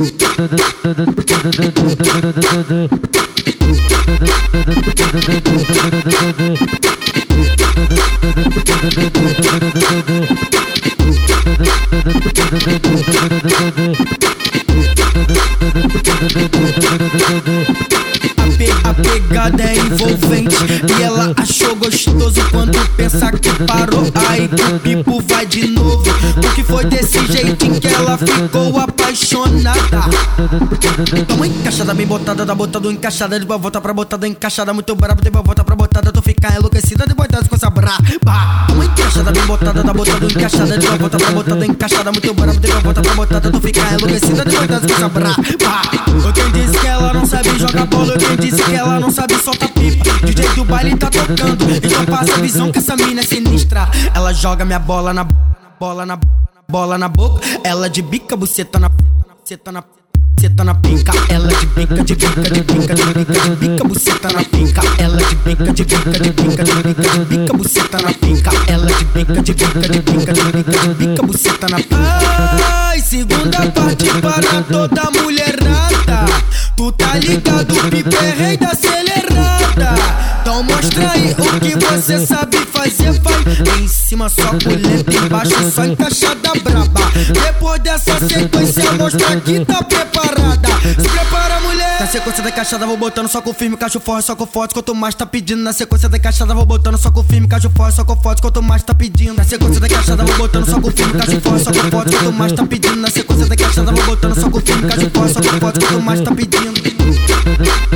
A, pegada é envolvente. E ela achou gostoso quando pensa que parou. Aí que o pipo vai de novo Porque foi desse jeitinho que ela ficou apaixonada. Toma encaixada, bem botada, da botada encaixada Depois volta pra botada encaixada, muito brabo Depois volta pra botada, tu fica enlouquecida Depois das com essa braba. Toma encaixada, bem botada, da botada encaixada Depois volta pra botada encaixada, muito brabo Depois volta pra botada, tu fica enlouquecida Depois das com essa braba. Quem disse jogar bola Quem disse que ela não sabe soltar pipa DJ do baile tá tocando Então passa a visão que essa mina é sinistra Ela joga minha bola na bola na bola na boca Ela de bica, buceta na buceta na buceta na pinca Ela de bica, de bica, de bica, de bica, de bica, buceta na pinca Ela de bica, de bica, de bica, de bica, de bica, buceta na pinca Ela de bica, de bica, de bica, de bica, de bica, buceta na pinca Ai, segunda parte para toda Tu tá ligado, Pipe é rei da acelerada. Então mostra aí o que você sabe fazer, vai. Em cima só coleta, embaixo só encaixada braba. Depois dessa sequência mostra que tá preparada. Se prepara mulher. Na sequência da encaixada vou botando só com firme, cacho forte, só com forte. Quanto mais tá pedindo Na sequência da encaixada vou botando só com firme, cacho forte, só com forte. Quanto mais tá pedindo Na sequência da encaixada vou botando só com firme, cacho forte, só com forte. Quanto mais tá pedindo Na sequência da encaixada vou botando só com firme, cacho forte, só com forte. Quanto mais tá pedindo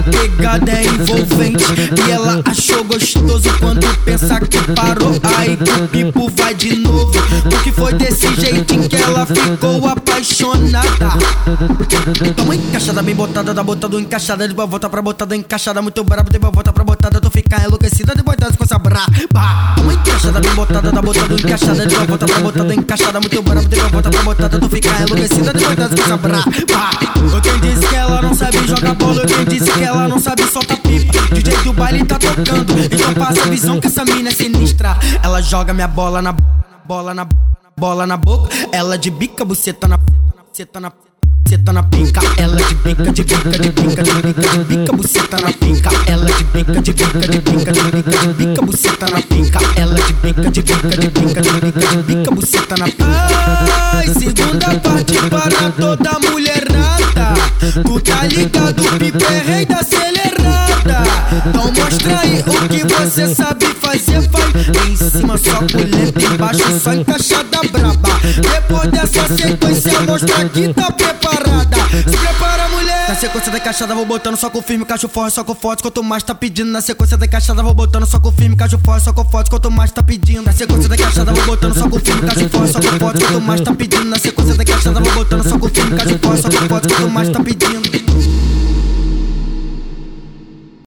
a pegada é envolvente E ela achou gostoso quando pensa que parou. Aí que o pipo vai de novo Porque foi desse jeitinho que ela ficou apaixonada. Toma encaixada, bem botada, da botada encaixada Depois volta pra botada encaixada, muito brabo Depois volta pra botada, tu fica enlouquecida Depois das com essa braba. Toma encaixada, bem botada, da botada encaixada Depois volta pra botada encaixada, muito brabo Depois volta pra botada, tu fica enlouquecida Depois das com essa braba jogar bola Quem disse que ela não sabe soltar pipa DJ do baile tá tocando Então passa a visão que essa mina é sinistra Ela joga minha bola na bola na bola na boca Ela de bica, buceta na buceta na buceta na pinca Ela de bica, de bica, de bica, de bica, de bica, buceta na pinca Ela de bica, de bica, de bica, de bica, de bica, buceta na pinca Ela de bica, de bica, de bica, de bica, de bica, buceta na pinca Ai, segunda parte para toda mulherada Tu tá ligado, Pipe é rei da acelerada. Então mostra aí o que você sabe fazer, vai. Em cima só coleta, embaixo só encaixada braba. Depois dessa sequência mostra que tá preparada sequência da encaixada vou botando só com firme, cacho forte, só com forte Quanto mais tá pedindo. Na sequência da encaixada vou botando só com firme, cacho forte, só com forte Quanto mais tá pedindo. Na sequência da encaixada vou botando só com firme, cacho forte, só com forte Quanto mais tá pedindo. Na sequência da encaixada vou botando só com firme, cacho forte, só com forte Quanto mais tá pedindo